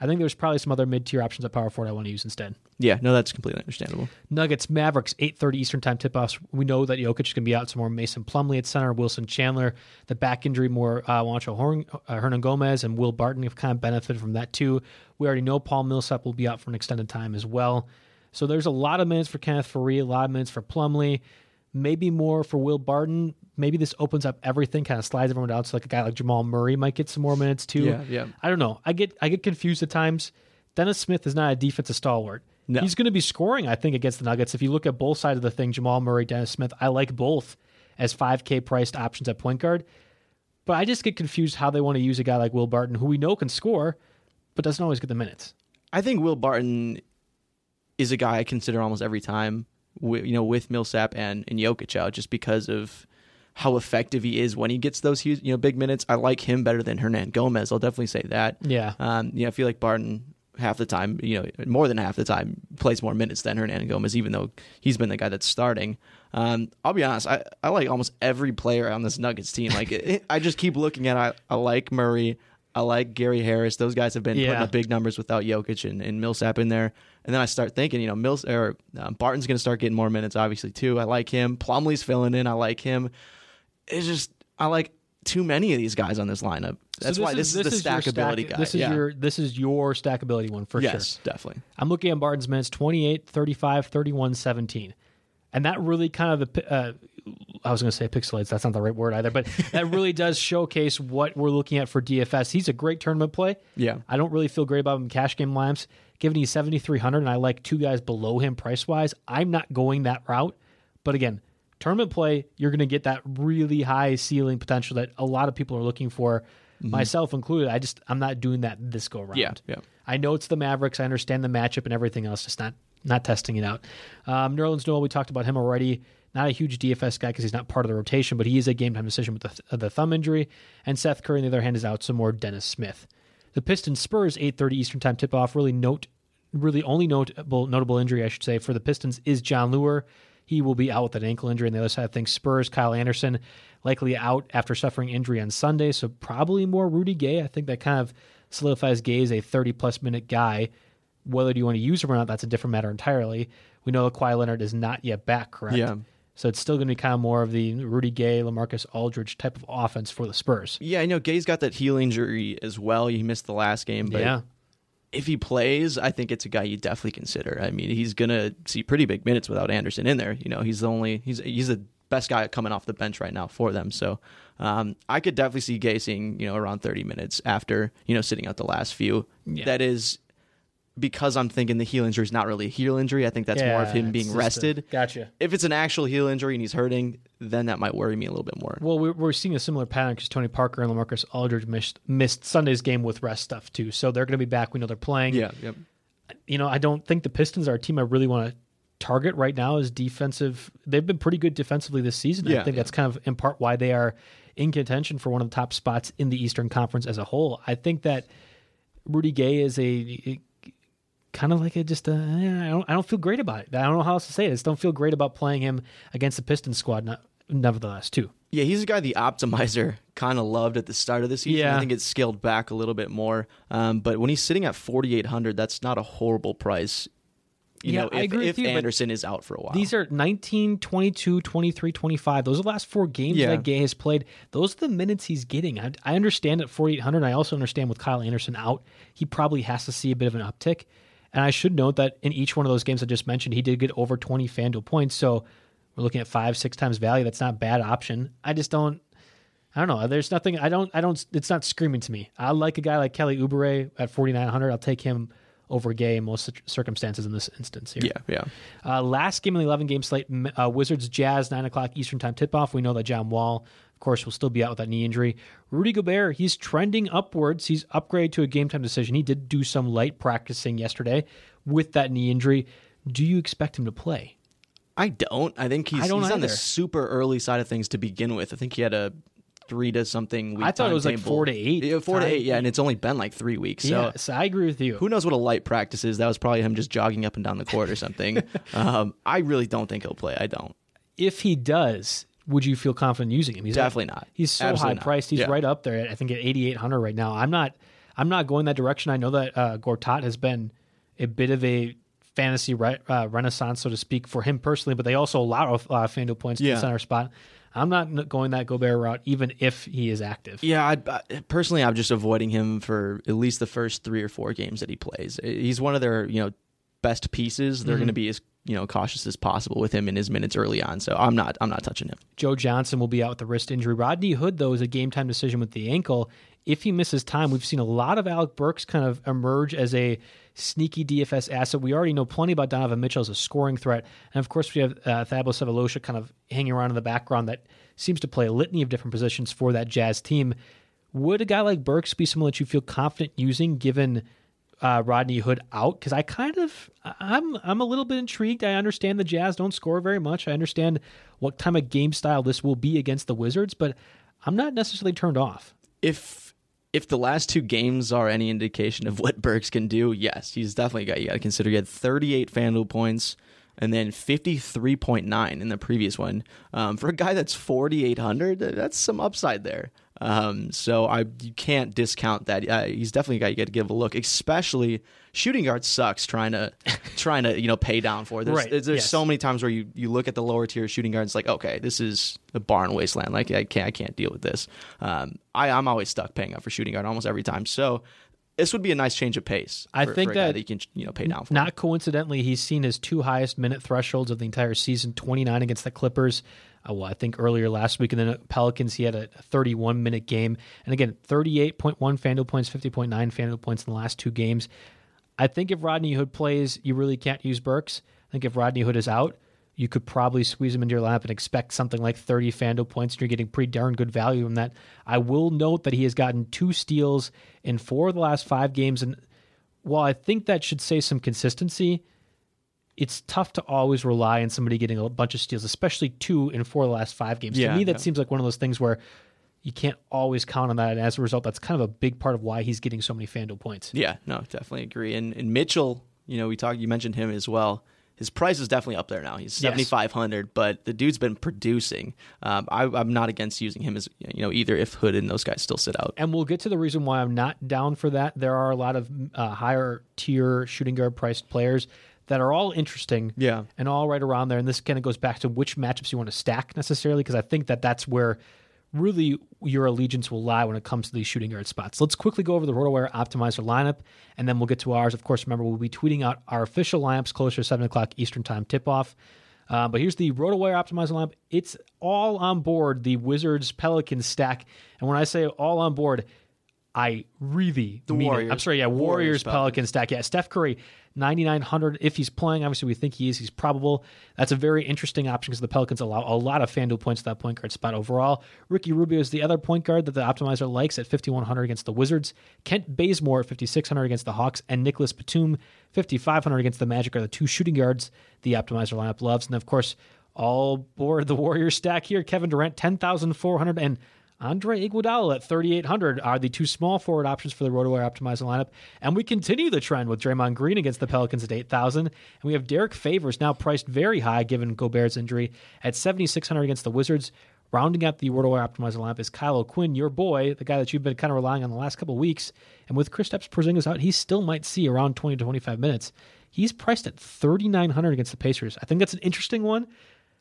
I think there's probably some other mid tier options at power forward I want to use instead. Yeah, no, that's completely understandable. Nuggets, Mavericks, 8.30 Eastern Time tip-offs. We know that Jokic is going to be out. Some more Mason Plumlee at center, Wilson Chandler. The back injury, more uh, Juancho Horn, uh, Hernangomez and Will Barton have kind of benefited from that too. We already know Paul Millsap will be out for an extended time as well. So there's a lot of minutes for Kenneth Faried, a lot of minutes for Plumlee, maybe more for Will Barton. Maybe this opens up everything, kind of slides everyone out. So like a guy like Jamal Murray might get some more minutes too. Yeah, yeah. I don't know. I get I get confused at times. Dennis Smith is not a defensive stalwart. No. He's going to be scoring, I think, against the Nuggets. If you look at both sides of the thing, Jamal Murray, Dennis Smith, I like both as 5K priced options at point guard. But I just get confused how they want to use a guy like Will Barton, who we know can score, but doesn't always get the minutes. I think Will Barton is a guy I consider almost every time, you know, with Millsap and, and Jokic out, just because of how effective he is when he gets those huge, you know, big minutes. I like him better than Hernangomez. I'll definitely say that. Yeah. Um, you know, I feel like Barton half the time, you know, more than half the time plays more minutes than Hernangomez, even though he's been the guy that's starting. Um, I'll be honest, I, I like almost every player on this Nuggets team. Like, it, I just keep looking at. I, I like Murray. I like Gary Harris. Those guys have been putting up big numbers without Jokic and, and Millsap in there. And then I start thinking, you know, Mills or um, Barton's going to start getting more minutes, obviously too. I like him. Plumlee's filling in. I like him. It's just I like too many of these guys on this lineup. That's So why this, is, the your stackability stack- guy. This is yeah. your this is your stackability one for sure. yes, definitely. I'm looking at Barton's minutes 28, 35, 31, 17. And that really kind of the uh, I was going to say pixelates. That's not the right word either, but that really does showcase what we're looking at for DFS. He's a great tournament play. Yeah. I don't really feel great about him cash game lineups. Given he's 7,300 and I like two guys below him price wise, I'm not going that route. But again, tournament play, you're going to get that really high ceiling potential that a lot of people are looking for, myself included. I just, I'm not doing that this go around. Yeah, yeah. I know it's the Mavericks. I understand the matchup and everything else. Just not not testing it out. Um, Nerlens Noel, we talked about him already. Not a huge DFS guy because he's not part of the rotation, but he is a game time decision with the, uh, the thumb injury. And Seth Curry, on the other hand, is out. Some more Dennis Smith. The Pistons Spurs eight thirty Eastern time tip off. Really note, really only notable notable injury I should say for the Pistons is Jon Leuer. He will be out with an ankle injury. On the other side of things, Spurs Kyle Anderson likely out after suffering injury on Sunday, so probably more Rudy Gay. I think that kind of solidifies Gay as a thirty plus minute guy Whether you want to use him or not, that's a different matter entirely. We know Kawhi Leonard is not yet back, correct? Yeah. So it's still going to be kind of more of the Rudy Gay, Lamarcus Aldridge type of offense for the Spurs. Yeah, I know Gay's got that heel injury as well. He missed the last game, but yeah. if he plays, I think it's a guy you definitely consider. I mean, he's gonna see pretty big minutes without Anderson in there. You know, he's the only he's he's the best guy coming off the bench right now for them. So um, I could definitely see Gay seeing you know around thirty minutes after you know sitting out the last few. Yeah. That is because I'm thinking the heel injury is not really a heel injury. I think that's more of him being just a- rested. gotcha. If it's an actual heel injury and he's hurting, then that might worry me a little bit more. Well, we're, we're seeing a similar pattern because Tony Parker and LaMarcus Aldridge missed, missed Sunday's game with rest stuff too. So they're going to be back. We know they're playing. yeah, yeah. you know, I don't think the Pistons are a team I really want to target right now is defensive. They've been pretty good defensively this season. I think yeah. that's kind of in part why they are in contention for one of the top spots in the Eastern Conference as a whole. I think that Rudy Gay is a, kind of like a just a, eh, I don't I don't feel great about it. I don't know how else to say it. I just don't feel great about playing him against the Pistons squad. Not, nevertheless, too. Yeah, he's a guy the optimizer kind of loved at the start of the season. Yeah. I think it's scaled back a little bit more. Um, but when he's sitting at 4,800, that's not a horrible price. You Yeah, know, I if, agree with you, Anderson is out for a while. These are 19, 22, 23, 25. Those are the last four games Yeah. that Gay has played. Those are the minutes he's getting. I, I understand at 4,800. I also understand with Kyle Anderson out, he probably has to see a bit of an uptick. And I should note that in each one of those games I just mentioned, he did get over 20 FanDuel points. So we're looking at five, six times value. That's not a bad option. I just don't. I don't know. There's nothing. I don't. I don't. It's not screaming to me. I like a guy like Kelly Oubre at 4,900. I'll take him over Gay in most circumstances in this instance here. yeah, yeah. Uh, last game in the 11 game slate, uh, Wizards Jazz, 9 o'clock Eastern Time tip off. We know that John Wall, course, will still be out with that knee injury. Rudy Gobert, he's trending upwards. He's upgraded to a game time decision. He did do some light practicing yesterday with that knee injury. Do you expect him to play? I don't. I think he's, I he's on the super early side of things to begin with. I think he had a three to something week I thought it was like four to eight Yeah, four to eight, yeah, and it's only been like three weeks. So yeah, so I agree with you. who knows what a light practice is? That was probably him just jogging up and down the court or something. um, I really don't think he'll play. I don't. if he does, would you feel confident using him? He's Definitely not. He's so Absolutely high priced. He's Yeah. right up there. I think at eighty eight hundred right now. I'm not. I'm not going that direction. I know that uh, Gortat has been a bit of a fantasy re- uh, renaissance, so to speak, for him personally. But they also allow uh, FanDuel points to the center spot. I'm not going that Gobert route, even if he is active. Yeah, I'd, I, personally, I'm just avoiding him for at least the first three or four games that he plays. He's one of their you know best pieces. They're going to be as you know cautious as possible with him in his minutes early on. So I'm not I'm not touching him. Joe Johnson will be out with the wrist injury. Rodney Hood, though, is a game time decision with the ankle. If he misses time, we've seen a lot of Alec Burks kind of emerge as a sneaky DFS asset. We already know plenty about Donovan Mitchell as a scoring threat. And of course, we have uh, Thabo Sefolosha kind of hanging around in the background that seems to play a litany of different positions for that Jazz team. Would a guy like Burks be someone that you feel confident using given uh, Rodney Hood out? Because I kind of, I'm, I'm a little bit intrigued. I understand the Jazz don't score very much. I understand what kind of game style this will be against the Wizards, but I'm not necessarily turned off. If if the last two games are any indication of what Burks can do, yes, he's definitely got you got to consider. He had 38 FanDuel points and then 53.9 in the previous one. Um, for a guy that's 4,800, that's some upside there. Um, so I you can't discount that. Uh, he's definitely a guy you got to give a look. Especially shooting guard sucks trying to trying to you know pay down for. There's, Right, there's, yes. so many times where you, you look at the lower tier shooting guard. And it's like okay this is a barn wasteland like I can't I can't deal with this. Um, I I'm always stuck paying up for shooting guard almost every time. So this would be a nice change of pace. I for- think for guy that you can you know pay down for. Not coincidentally, he's seen his two highest minute thresholds of the entire season 29 against the Clippers. Uh, well, I think earlier last week, and then Pelicans, he had a 31 minute game. And again, 38.1 FanDuel points, 50.9 FanDuel points in the last two games. I think if Rodney Hood plays, you really can't use Burks. I think if Rodney Hood is out, you could probably squeeze him into your lineup and expect something like 30 FanDuel points, and you're getting pretty darn good value from that. I will note that he has gotten two steals in four of the last five games, and while I think that should say some consistency, it's tough to always rely on somebody getting a bunch of steals, especially two in four of the last five games. Yeah, to me, that yeah. seems like one of those things where you can't always count on that. And as a result, that's kind of a big part of why he's getting so many FanDuel points. Yeah, no, definitely agree. And and Mitchell, you know, we talked. You mentioned him as well. his price is definitely up there now. He's seventy five hundred, but the dude's been producing. Um, I, I'm not against using him as you know either if Hood and those guys still sit out. And we'll get to the reason why I'm not down for that. There are a lot of uh, higher tier shooting guard priced players that are all interesting Yeah. and all right around there. And this kind of goes back to which matchups you want to stack necessarily, because I think that that's where really your allegiance will lie when it comes to these shooting guard spots. Let's quickly go over the RotoWire optimizer lineup, and then we'll get to ours. Of course, remember, we'll be tweeting out our official lineups closer to 7 o'clock Eastern Time tip off. Uh, but here's the RotoWire optimizer lineup. It's all on board the Wizards Pelicans stack. And when I say all on board, I really The mean it. Warriors. I'm sorry, yeah, Warriors, Warriors, stack. Yeah, Steph Curry, 9,900. If he's playing, obviously we think he is. He's probable. That's a very interesting option because the Pelicans allow a lot of FanDuel points to that point guard spot overall. Ricky Rubio is the other point guard that the optimizer likes at 5,100 against the Wizards. Kent Bazemore at 5,600 against the Hawks, and Nicolas Batum, 5,500 against the Magic are the two shooting guards the optimizer lineup loves. And of course, all board the Warriors stack here. Kevin Durant, 10,400 and Andre Iguodala at 3,800 are the two small forward options for the RotoWire optimizer lineup. And we continue the trend with Draymond Green against the Pelicans at 8,000. And we have Derrick Favors now priced very high given Gobert's injury at 7,600 against the Wizards. Rounding out the RotoWire optimizer lineup is Kyle O'Quinn, your boy, the guy that you've been kind of relying on the last couple weeks. And with Kristaps Porzingis out, he still might see around 20 to 25 minutes. He's priced at 3,900 against the Pacers. I think that's an interesting one.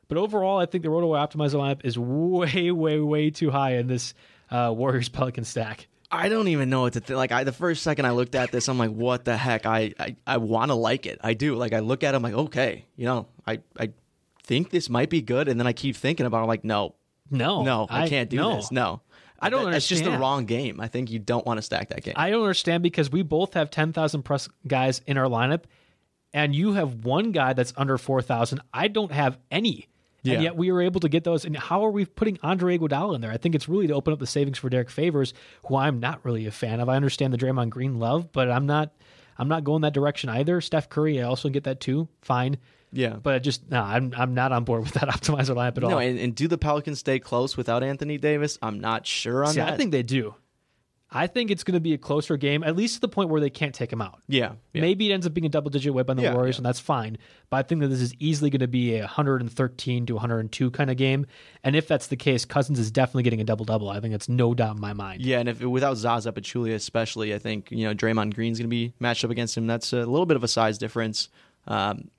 But overall, I think the RotoWire optimizer lineup is way, way, way too high in this uh, Warriors Pelican stack. I don't even know what to think. Like, I the first second I looked at this, I'm like, what the heck? I I, I want to like it. I do. Like, I look at it, I'm like, okay, you know, I I think this might be good, and then I keep thinking about. it. I'm like, no, No, no, I, can't do no. this. No, I don't That- That's just the wrong game. I think you don't want to stack that game. I don't understand because we both have 10,000 plus guys in our lineup, and you have one guy that's under 4,000. I don't have any. Yeah. And yet we were able to get those. And how are we putting Andre Iguodala in there? I think it's really to open up the savings for Derrick Favors, who I'm not really a fan of. I understand the Draymond Green love, but I'm not. I'm not going that direction either. Steph Curry, I also get that too. Fine. Yeah. But I just no, I'm I'm not on board with that optimizer lineup at all. no, and, and do the Pelicans stay close without Anthony Davis? I'm not sure on See, that. I think they do. I think it's going to be a closer game, at least to the point where they can't take him out. yeah, yeah. Maybe it ends up being a double digit whip on the Yeah, Warriors, yeah. and that's fine. But I think that this is easily going to be a 113 to 102 kind of game. And if that's the case, Cousins is definitely getting a double double. I think that's no doubt in my mind. Yeah, and if without Zaza Pachulia, especially, I think you know Draymond Green's going to be matched up against him. That's a little bit of a size difference. Um,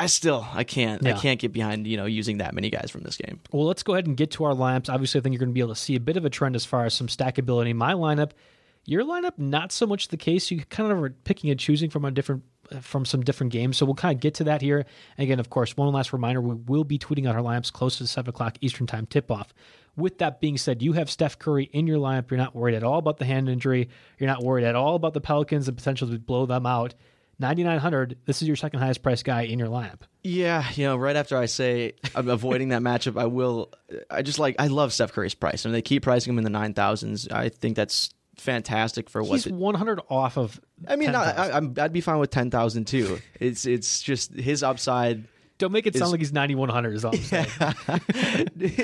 I still, I can't, I can't get behind you know using that many guys from this game. Well, let's go ahead and get to our lineups. Obviously, I think you're going to be able to see a bit of a trend as far as some stackability. My lineup, your lineup, not so much the case. You kind of are picking and choosing from a different from some different games. So we'll kind of get to that here. And again, of course, one last reminder: we will be tweeting out our lineups close to the seven o'clock Eastern Time tip off. With that being said, you have Steph Curry in your lineup. You're not worried at all about the hand injury. You're not worried at all about the Pelicans and potential to blow them out. 9,900. This is your second highest price guy in your lineup. Yeah, you know, right after I say I'm avoiding that matchup, I will. I just like I love Steph Curry's price, and they keep pricing him in the nine thousands. I think that's fantastic for what. He's the- 100 off of. I mean, I, 10,000. I, I'm, I'd be fine with ten thousand too. It's it's just his upside. Don't make it sound is- like he's 9,100 is all saying.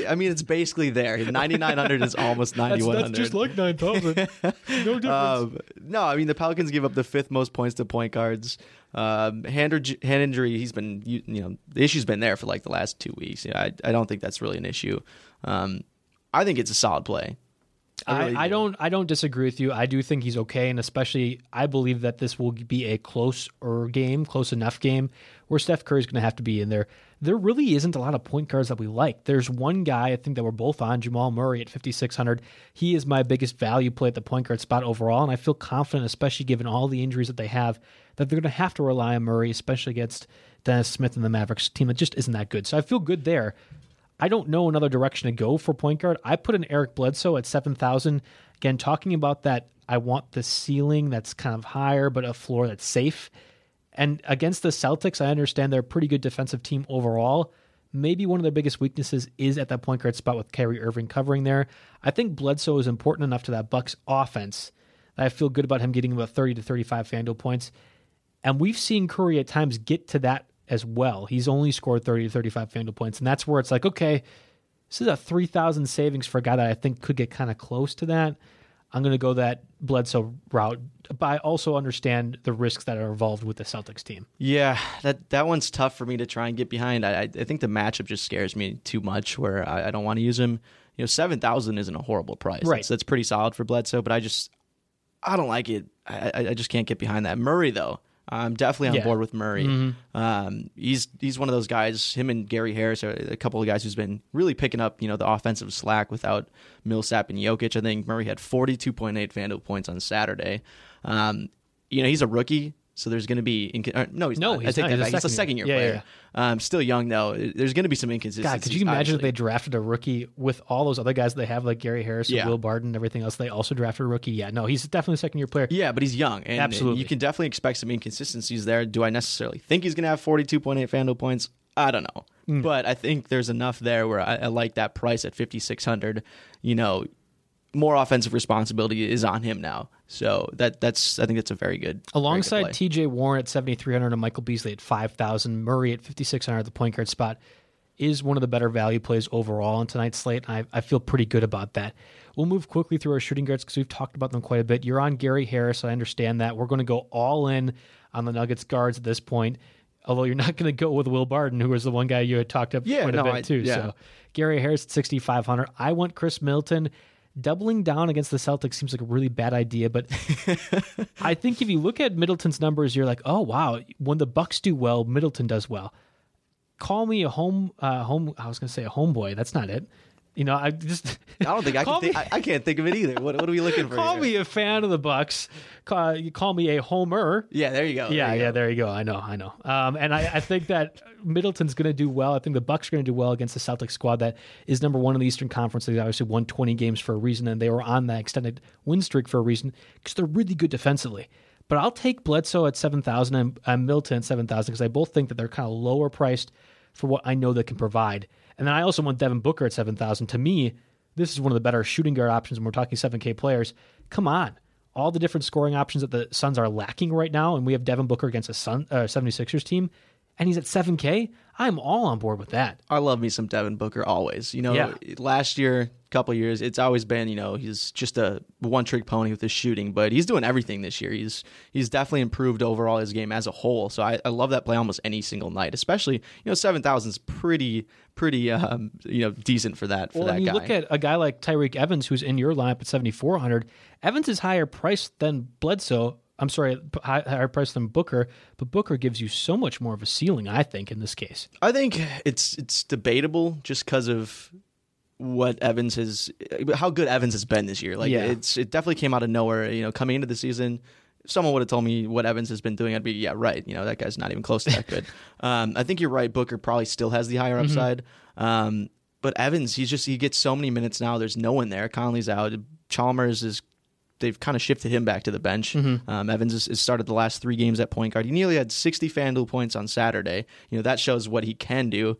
I mean, it's basically there. Ninety nine hundred is almost ninety one hundred. That's just like 9,000. No difference. Um, no, I mean the Pelicans give up the fifth most points to point guards. Um, hand, inj- hand injury, he's been you, you know the issue's been there for like the last two weeks. Yeah, I, I don't think that's really an issue. Um, I think it's a solid play. I, really I do. don't I don't disagree with you. I do think he's okay, and especially I believe that this will be a closer game, close enough game where Steph Curry's going to have to be in there. There really isn't a lot of point guards that we like. There's one guy I think that we're both on, Jamal Murray at 5600. He is my biggest value play at the point guard spot overall, and I feel confident, especially given all the injuries that they have, that they're going to have to rely on Murray, especially against Dennis Smith and the Mavericks team that just isn't that good. So I feel good there. I don't know another direction to go for point guard. I put in Eric Bledsoe at 7,000. Again, talking about that, I want the ceiling that's kind of higher, but a floor that's safe. And against the Celtics, I understand they're a pretty good defensive team overall. Maybe one of their biggest weaknesses is at that point guard spot with Kyrie Irving covering there. I think Bledsoe is important enough to that Bucks offense that I feel good about him getting about 30 to 35 FanDuel points. And we've seen Curry at times get to that as well. He's only scored 30 to 35 FanDuel points. And that's where it's like, okay, this is a 3,000 savings for a guy that I think could get kind of close to that. I'm going to go that Bledsoe route, but I also understand the risks that are involved with the Celtics team. Yeah, that that one's tough for me to try and get behind. I, I think the matchup just scares me too much, where I, I don't want to use him. You know, seven thousand isn't a horrible price. Right. That's, that's pretty solid for Bledsoe, but I just I don't like it. I, I just can't get behind that. Murray though, I'm definitely on Yeah. board with Murray. Mm-hmm. Um, he's he's one of those guys. Him and Gary Harris are a couple of guys who's been really picking up you know the offensive slack without Millsap and Jokic. I think Murray had 42.8 FanDuel points on Saturday. Um, you know he's a rookie. So there's going to be inc- uh, no, he's No, not. he's I take not. that He's a back. He's a second second year. player. Yeah, player. Um, still young though. There's going to be some inconsistencies. God, could you imagine if they drafted a rookie with all those other guys that they have, like Gary Harris Yeah. Will Barton and everything else? They also drafted a rookie. Yeah, no, he's definitely a second year player. Yeah, but he's young, and Absolutely. you can definitely expect some inconsistencies there. Do I necessarily think he's going to have 42.8 FanDuel points? I don't know, Hmm. but I think there's enough there where I, I like that price at 5600. You know, more offensive responsibility is on him now, so that that's I think that's a very good Alongside very good. TJ Warren at 7,300 and Michael Beasley at 5,000, Murray at 5,600 at the point guard spot is one of the better value plays overall on tonight's slate. And I, I feel pretty good about that. We'll move quickly through our shooting guards because we've talked about them quite a bit. You're on Gary Harris. I understand that. We're going to go all in on the Nuggets guards at this point. Although you're not going to go with Will Barton, who was the one guy you had talked up Yeah, quite a no, bit I- too. yeah. So Gary Harris at 6,500. I want Khris Middleton. Doubling down against the Celtics seems like a really bad idea, but I think if you look at Middleton's numbers, you're like, oh wow, when the Bucks do well, Middleton does well. Call me a home, uh, home. I was going to say a homeboy. That's not it. You know, I just I don't think I can. Think, I, I, can't think of it either. What, what are we looking for? call here? me a fan of the Bucks. Call, you call me a homer. Yeah, there you go. Yeah, there you yeah, go. there you go. I know, I know. Um, and I, I think that Middleton's going to do well. I think the Bucks are going to do well against the Celtics squad that is number one in the Eastern Conference. They obviously won 20 games for a reason, and they were on that extended win streak for a reason because they're really good defensively. But I'll take Bledsoe at 7,000 and uh, Milton at 7,000 because I both think that they're kind of lower priced for what I know they can provide. And then I also want Devin Booker at 7,000. To me, this is one of the better shooting guard options when we're talking 7K players. Come on. All the different scoring options that the Suns are lacking right now, and we have Devin Booker against a Sun, uh, 76ers team, and he's at 7K. I'm all on board with that. I love me some Devin Booker always. You know, Yeah. last year, couple years, it's always been, you know, he's just a one trick pony with his shooting, but he's doing everything this year. He's he's definitely improved overall his game as a whole. So I, I love that play almost any single night, especially, you know, 7,000 is pretty, pretty, um, you know, decent for that, for Well, that you guy. look at a guy like Tyreke Evans, who's in your lineup at 7,400. Evans is higher priced than Bledsoe. I'm sorry, higher priced than Booker, but Booker gives you so much more of a ceiling, I think, in this case. I think it's it's debatable just because of what Evans has, how good Evans has been this year. Like Yeah. it's it definitely came out of nowhere. You know, coming into the season, someone would have told me what Evans has been doing, I'd be yeah, right. You know, that guy's not even close to that good. um, I think you're right. Booker probably still has the higher upside. Um, but Evans, he's just he gets so many minutes now. There's no one there. Conley's out. Chalmers is they've kind of shifted him back to the bench. Um, Evans has, has started the last three games at point guard. He nearly had 60 FanDuel points on Saturday. You know that shows what he can do.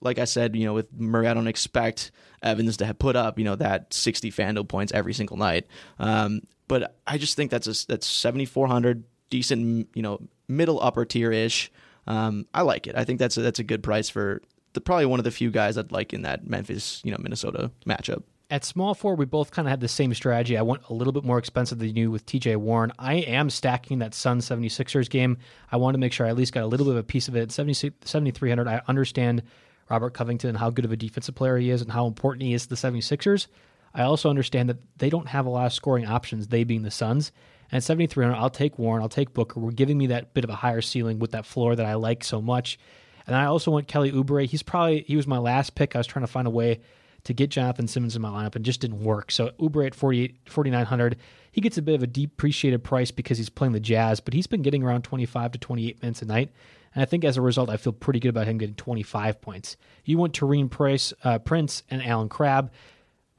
Like I said, you know with Murray, I don't expect Evans to have put up you know that 60 FanDuel points every single night. Um, but I just think that's a, that's 7,400 decent, you know middle upper tier ish. Um, I like it. I think that's a, that's a good price for the, probably one of the few guys I'd like in that Memphis you know Minnesota matchup. At small four, we both kind of had the same strategy. I went a little bit more expensive than you with TJ Warren. I am stacking that Sun 76ers game. I want to make sure I at least got a little bit of a piece of it. 70 7,300, I understand Robert Covington and how good of a defensive player he is and how important he is to the 76ers. I also understand that they don't have a lot of scoring options, they being the Suns. And at 7,300, I'll take Warren, I'll take Booker. We're giving me that bit of a higher ceiling with that floor that I like so much. And I also went Kelly Oubre. He's probably, he was my last pick. I was trying to find a way to get Jonathan Simmons in my lineup and just didn't work. So Oubre at 48 4900, he gets a bit of a depreciated price because he's playing the Jazz, but he's been getting around 25 to 28 minutes a night. And I think as a result, I feel pretty good about him getting 25 points. You want Taurean Price, uh, Prince and Allen Crabbe,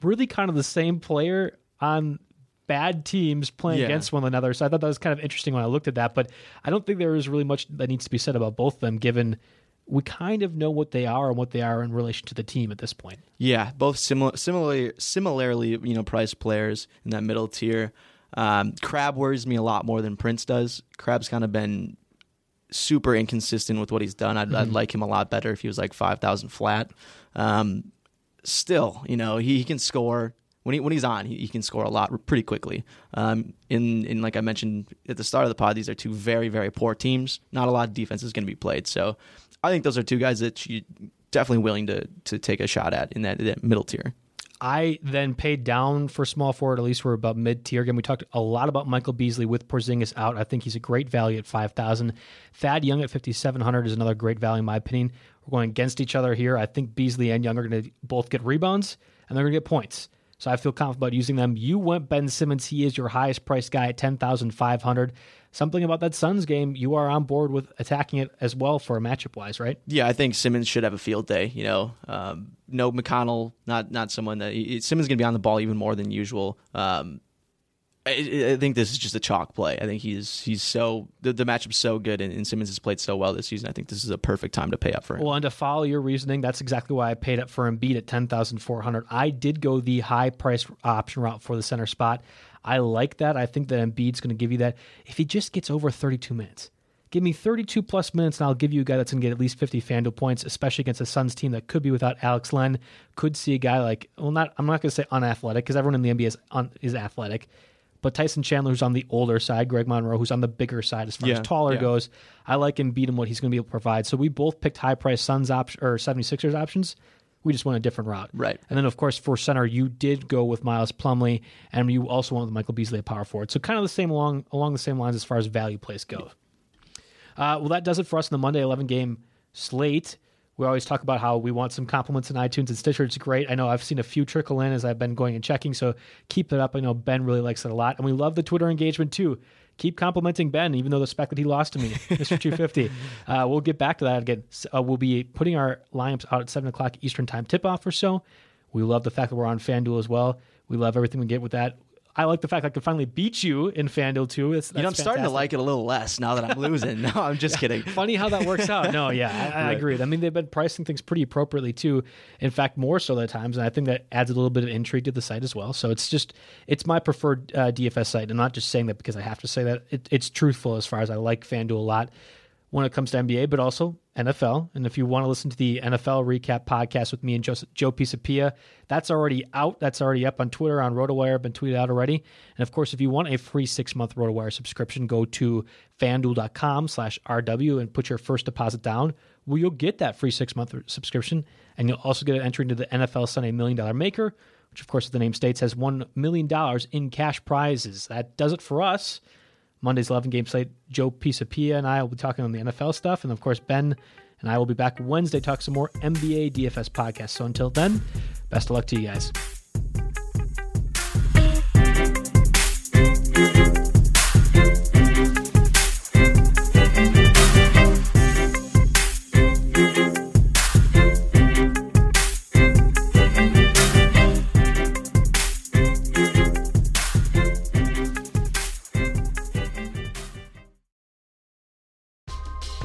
really kind of the same player on bad teams playing Yeah. against one another. So I thought that was kind of interesting when I looked at that. But I don't think there is really much that needs to be said about both of them, given we kind of know what they are and what they are in relation to the team at this point. Yeah, both similar, similarly, similarly, you know, priced players in that middle tier. Um, Crabbe worries me a lot more than Prince does. Crabbe's kind of been super inconsistent with what he's done. I'd, I'd like him a lot better if he was like five thousand flat. Um, still, you know, he, he can score. when he when he's on, he, he can score a lot pretty quickly. Um, in in like I mentioned at the start of the pod, these are two very very poor teams. Not a lot of defense is going to be played. So I think those are two guys that you definitely willing to to take a shot at in that, that middle tier. I then paid down for small forward, at least we're about mid tier. Again, we talked a lot about Michael Beasley with Porzingis out. I think he's a great value at 5,000. Thad Young at 5,700 is another great value, in my opinion. We're going against each other here. I think Beasley and Young are going to both get rebounds and they're going to get points. So I feel confident about using them. You went Ben Simmons. He is your highest priced guy at 10,500. Something about that Suns game, you are on board with attacking it as well for a matchup wise, right? Yeah, I think Simmons should have a field day. You know, um, no McConnell, not not someone that Simmons going to be on the ball even more than usual. Um, I, I, think this is just a chalk play. I think he's he's so the, the matchup's so good, and, and, Simmons has played so well this season. I think this is a perfect time to pay up for him. Well, and to follow your reasoning, that's exactly why I paid up for Embiid at ten thousand four hundred. I did go the high price option route for the center spot. I like that. I think that Embiid's going to give you that if he just gets over thirty two minutes. Give me 32 plus minutes, and I'll give you a guy that's going to get at least 50 FanDuel points, especially against a Suns team that could be without Alex Len. Could see a guy like, well, not I'm not going to say unathletic because everyone in the NBA is, un, is athletic but Tyson Chandler, who's on the older side, Greg Monroe, who's on the bigger side as far yeah, as taller yeah. goes, I like beat him what he's going to be able to provide. So we both picked high price Suns option or 76ers options. We just went a different route. Right. And then, of course, for center, you did go with Miles Plumlee, and you also went with Michael Beasley at power forward. So kind of the same along along the same lines as far as value plays go. Uh, well, that does it for us in the Monday 11 game slate. We always talk about how we want some compliments in iTunes and Stitcher. It's great. I know I've seen a few trickle in as I've been going and checking, so keep it up. I know Ben really likes it a lot. And we love the Twitter engagement too. Keep complimenting Ben, even though the spec that he lost to me, Mr. 250. Uh, we'll get back to that again. Uh, we'll be putting our lineups out at 7 o'clock Eastern Time tip off or so. We love the fact that we're on FanDuel as well. We love everything we get with that. I like the fact I could finally beat you in FanDuel too. It's, you know, I'm fantastic. starting to like it a little less now that I'm losing. no, I'm just kidding. Funny how that works out. No, yeah, I, I right. agree. I mean, they've been pricing things pretty appropriately too. In fact, more so at times, and I think that adds a little bit of intrigue to the site as well. So it's just it's my preferred uh, DFS site. I'm not just saying that because I have to say that. It, it's truthful as far as I like FanDuel a lot when it comes to NBA, but also NFL. And if you want to listen to the NFL recap podcast with me and Joe, Joe Pisapia, that's already out. That's already up on Twitter, on RotoWire, been tweeted out already. And of course, if you want a free six month RotoWire subscription, go to fanduel.com slash RW and put your first deposit down. Well, you'll get that free six month subscription. And you'll also get an entry into the NFL Sunday Million Dollar Maker, which, of course, the name states, has $1 million in cash prizes. That does it for us. Monday's 11 game slate. Joe Pisapia and I will be talking on the NFL stuff. And of course, Ben and I will be back Wednesday talk some more NBA DFS podcasts. So until then, best of luck to you guys.